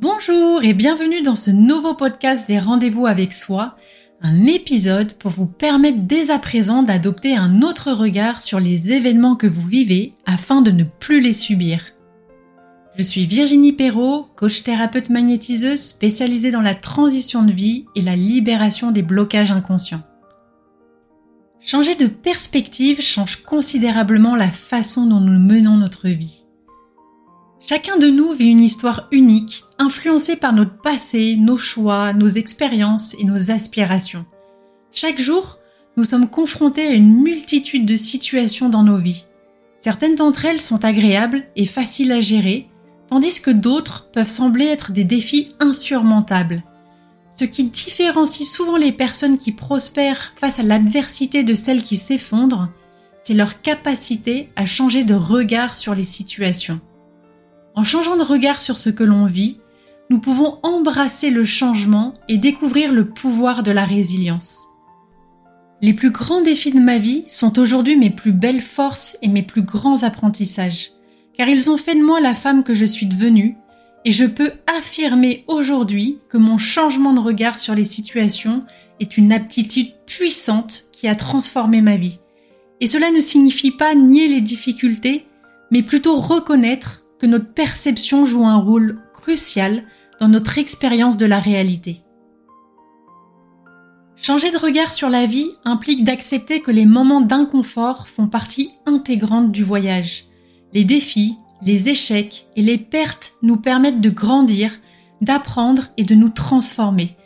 Bonjour et bienvenue dans ce nouveau podcast des rendez-vous avec soi, un épisode pour vous permettre dès à présent d'adopter un autre regard sur les événements que vous vivez afin de ne plus les subir. Je suis Virginie Perrault, coach thérapeute magnétiseuse spécialisée dans la transition de vie et la libération des blocages inconscients. Changer de perspective change considérablement la façon dont nous menons notre vie. Chacun de nous vit une histoire unique, influencée par notre passé, nos choix, nos expériences et nos aspirations. Chaque jour, nous sommes confrontés à une multitude de situations dans nos vies. Certaines d'entre elles sont agréables et faciles à gérer, tandis que d'autres peuvent sembler être des défis insurmontables. Ce qui différencie souvent les personnes qui prospèrent face à l'adversité de celles qui s'effondrent, c'est leur capacité à changer de regard sur les situations. En changeant de regard sur ce que l'on vit, nous pouvons embrasser le changement et découvrir le pouvoir de la résilience. Les plus grands défis de ma vie sont aujourd'hui mes plus belles forces et mes plus grands apprentissages, car ils ont fait de moi la femme que je suis devenue, et je peux affirmer aujourd'hui que mon changement de regard sur les situations est une aptitude puissante qui a transformé ma vie. Et cela ne signifie pas nier les difficultés, mais plutôt reconnaître que notre perception joue un rôle crucial dans notre expérience de la réalité. Changer de regard sur la vie implique d'accepter que les moments d'inconfort font partie intégrante du voyage. Les défis, les échecs et les pertes nous permettent de grandir, d'apprendre et de nous transformer.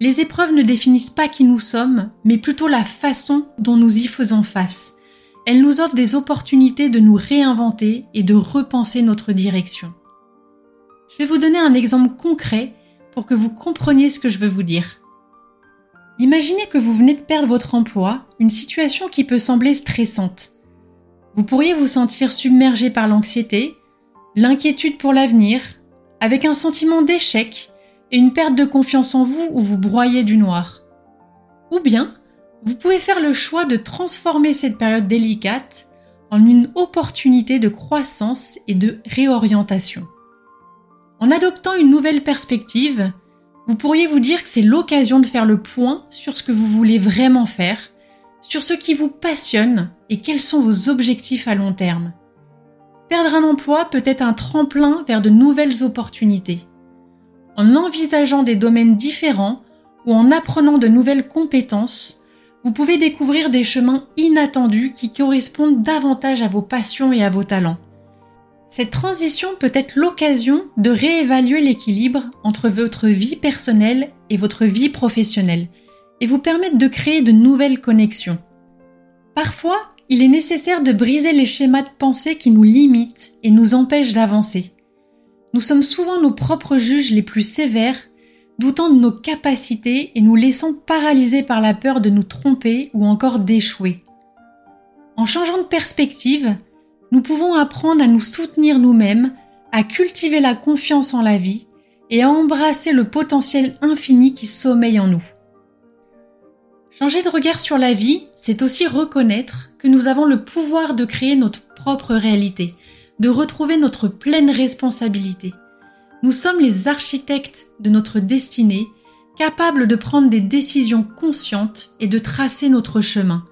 Les épreuves ne définissent pas qui nous sommes, mais plutôt la façon dont nous y faisons face elle nous offre des opportunités de nous réinventer et de repenser notre direction. Je vais vous donner un exemple concret pour que vous compreniez ce que je veux vous dire. Imaginez que vous venez de perdre votre emploi, une situation qui peut sembler stressante. Vous pourriez vous sentir submergé par l'anxiété, l'inquiétude pour l'avenir, avec un sentiment d'échec et une perte de confiance en vous où vous broyez du noir. Ou bien, vous pouvez faire le choix de transformer cette période délicate en une opportunité de croissance et de réorientation. En adoptant une nouvelle perspective, vous pourriez vous dire que c'est l'occasion de faire le point sur ce que vous voulez vraiment faire, sur ce qui vous passionne et quels sont vos objectifs à long terme. Perdre un emploi peut être un tremplin vers de nouvelles opportunités. En envisageant des domaines différents ou en apprenant de nouvelles compétences, vous pouvez découvrir des chemins inattendus qui correspondent davantage à vos passions et à vos talents. Cette transition peut être l'occasion de réévaluer l'équilibre entre votre vie personnelle et votre vie professionnelle et vous permettre de créer de nouvelles connexions. Parfois, il est nécessaire de briser les schémas de pensée qui nous limitent et nous empêchent d'avancer. Nous sommes souvent nos propres juges les plus sévères doutant de nos capacités et nous laissant paralysés par la peur de nous tromper ou encore d'échouer. En changeant de perspective, nous pouvons apprendre à nous soutenir nous-mêmes, à cultiver la confiance en la vie et à embrasser le potentiel infini qui sommeille en nous. Changer de regard sur la vie, c'est aussi reconnaître que nous avons le pouvoir de créer notre propre réalité, de retrouver notre pleine responsabilité. Nous sommes les architectes de notre destinée, capables de prendre des décisions conscientes et de tracer notre chemin.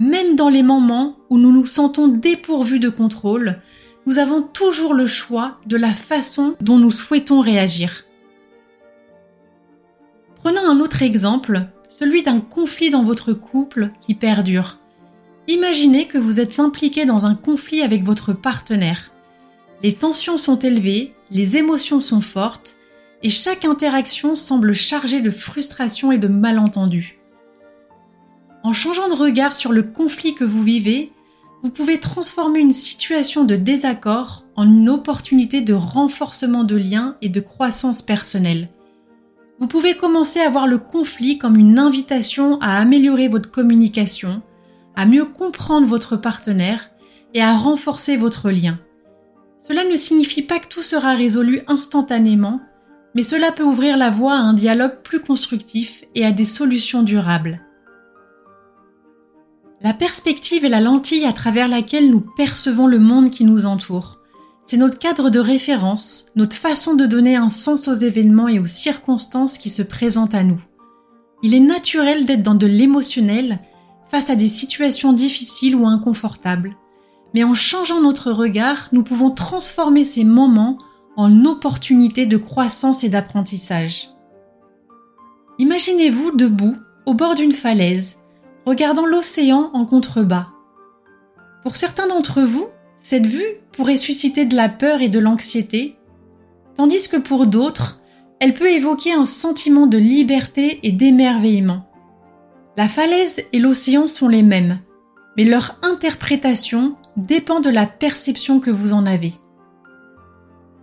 Même dans les moments où nous nous sentons dépourvus de contrôle, nous avons toujours le choix de la façon dont nous souhaitons réagir. Prenons un autre exemple, celui d'un conflit dans votre couple qui perdure. Imaginez que vous êtes impliqué dans un conflit avec votre partenaire. Les tensions sont élevées, les émotions sont fortes, et chaque interaction semble chargée de frustration et de malentendus. En changeant de regard sur le conflit que vous vivez, vous pouvez transformer une situation de désaccord en une opportunité de renforcement de liens et de croissance personnelle. Vous pouvez commencer à voir le conflit comme une invitation à améliorer votre communication, à mieux comprendre votre partenaire et à renforcer votre lien. Cela ne signifie pas que tout sera résolu instantanément, mais cela peut ouvrir la voie à un dialogue plus constructif et à des solutions durables. La perspective est la lentille à travers laquelle nous percevons le monde qui nous entoure. C'est notre cadre de référence, notre façon de donner un sens aux événements et aux circonstances qui se présentent à nous. Il est naturel d'être dans de l'émotionnel face à des situations difficiles ou inconfortables. Mais en changeant notre regard, nous pouvons transformer ces moments en opportunités de croissance et d'apprentissage. Imaginez-vous debout au bord d'une falaise, regardant l'océan en contrebas. Pour certains d'entre vous, cette vue pourrait susciter de la peur et de l'anxiété, tandis que pour d'autres, elle peut évoquer un sentiment de liberté et d'émerveillement. La falaise et l'océan sont les mêmes, mais leur interprétation dépend de la perception que vous en avez.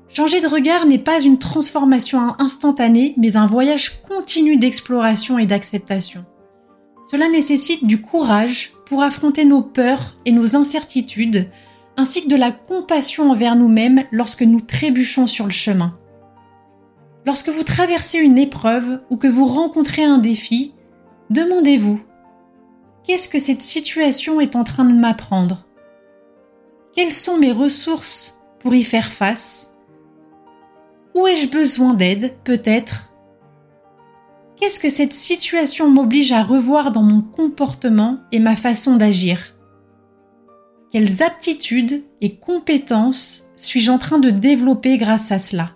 Changer de regard n'est pas une transformation instantanée, mais un voyage continu d'exploration et d'acceptation. Cela nécessite du courage pour affronter nos peurs et nos incertitudes, ainsi que de la compassion envers nous-mêmes lorsque nous trébuchons sur le chemin. Lorsque vous traversez une épreuve ou que vous rencontrez un défi, demandez-vous Qu'est-ce que cette situation est en train de m'apprendre? Quelles sont mes ressources pour y faire face? Où ai-je besoin d'aide, peut-être? Qu'est-ce que cette situation m'oblige à revoir dans mon comportement et ma façon d'agir? Quelles aptitudes et compétences suis-je en train de développer grâce à cela?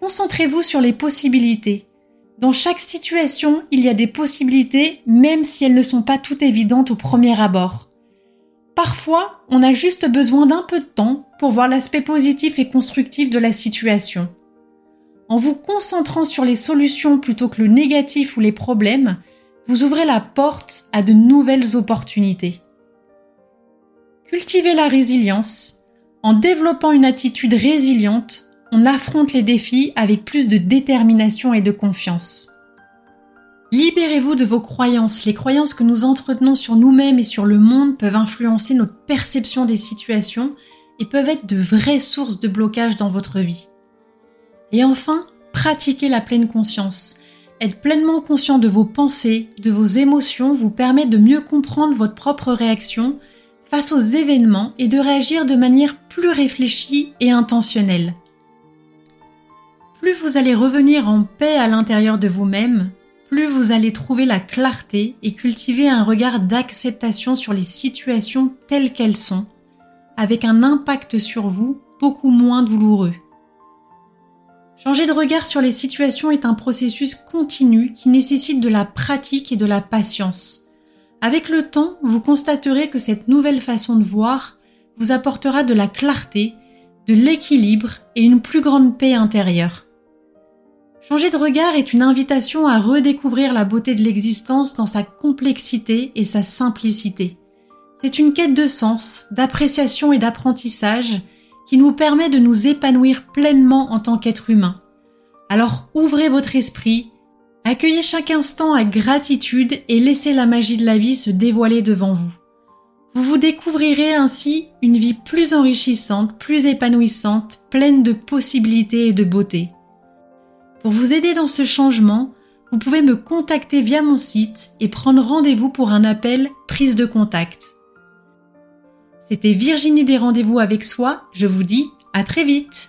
Concentrez-vous sur les possibilités. Dans chaque situation, il y a des possibilités, même si elles ne sont pas toutes évidentes au premier abord. Parfois, on a juste besoin d'un peu de temps pour voir l'aspect positif et constructif de la situation. En vous concentrant sur les solutions plutôt que le négatif ou les problèmes, vous ouvrez la porte à de nouvelles opportunités. Cultivez la résilience. En développant une attitude résiliente, on affronte les défis avec plus de détermination et de confiance. Libérez-vous de vos croyances. Les croyances que nous entretenons sur nous-mêmes et sur le monde peuvent influencer notre perception des situations et peuvent être de vraies sources de blocage dans votre vie. Et enfin, pratiquez la pleine conscience. Être pleinement conscient de vos pensées, de vos émotions vous permet de mieux comprendre votre propre réaction face aux événements et de réagir de manière plus réfléchie et intentionnelle. Plus vous allez revenir en paix à l'intérieur de vous-même, plus vous allez trouver la clarté et cultiver un regard d'acceptation sur les situations telles qu'elles sont, avec un impact sur vous beaucoup moins douloureux. Changer de regard sur les situations est un processus continu qui nécessite de la pratique et de la patience. Avec le temps, vous constaterez que cette nouvelle façon de voir vous apportera de la clarté, de l'équilibre et une plus grande paix intérieure. Changer de regard est une invitation à redécouvrir la beauté de l'existence dans sa complexité et sa simplicité. C'est une quête de sens, d'appréciation et d'apprentissage qui nous permet de nous épanouir pleinement en tant qu'être humain. Alors ouvrez votre esprit, accueillez chaque instant avec gratitude et laissez la magie de la vie se dévoiler devant vous. Vous vous découvrirez ainsi une vie plus enrichissante, plus épanouissante, pleine de possibilités et de beauté. Pour vous aider dans ce changement, vous pouvez me contacter via mon site et prendre rendez-vous pour un appel prise de contact. C'était Virginie des rendez-vous avec soi, je vous dis à très vite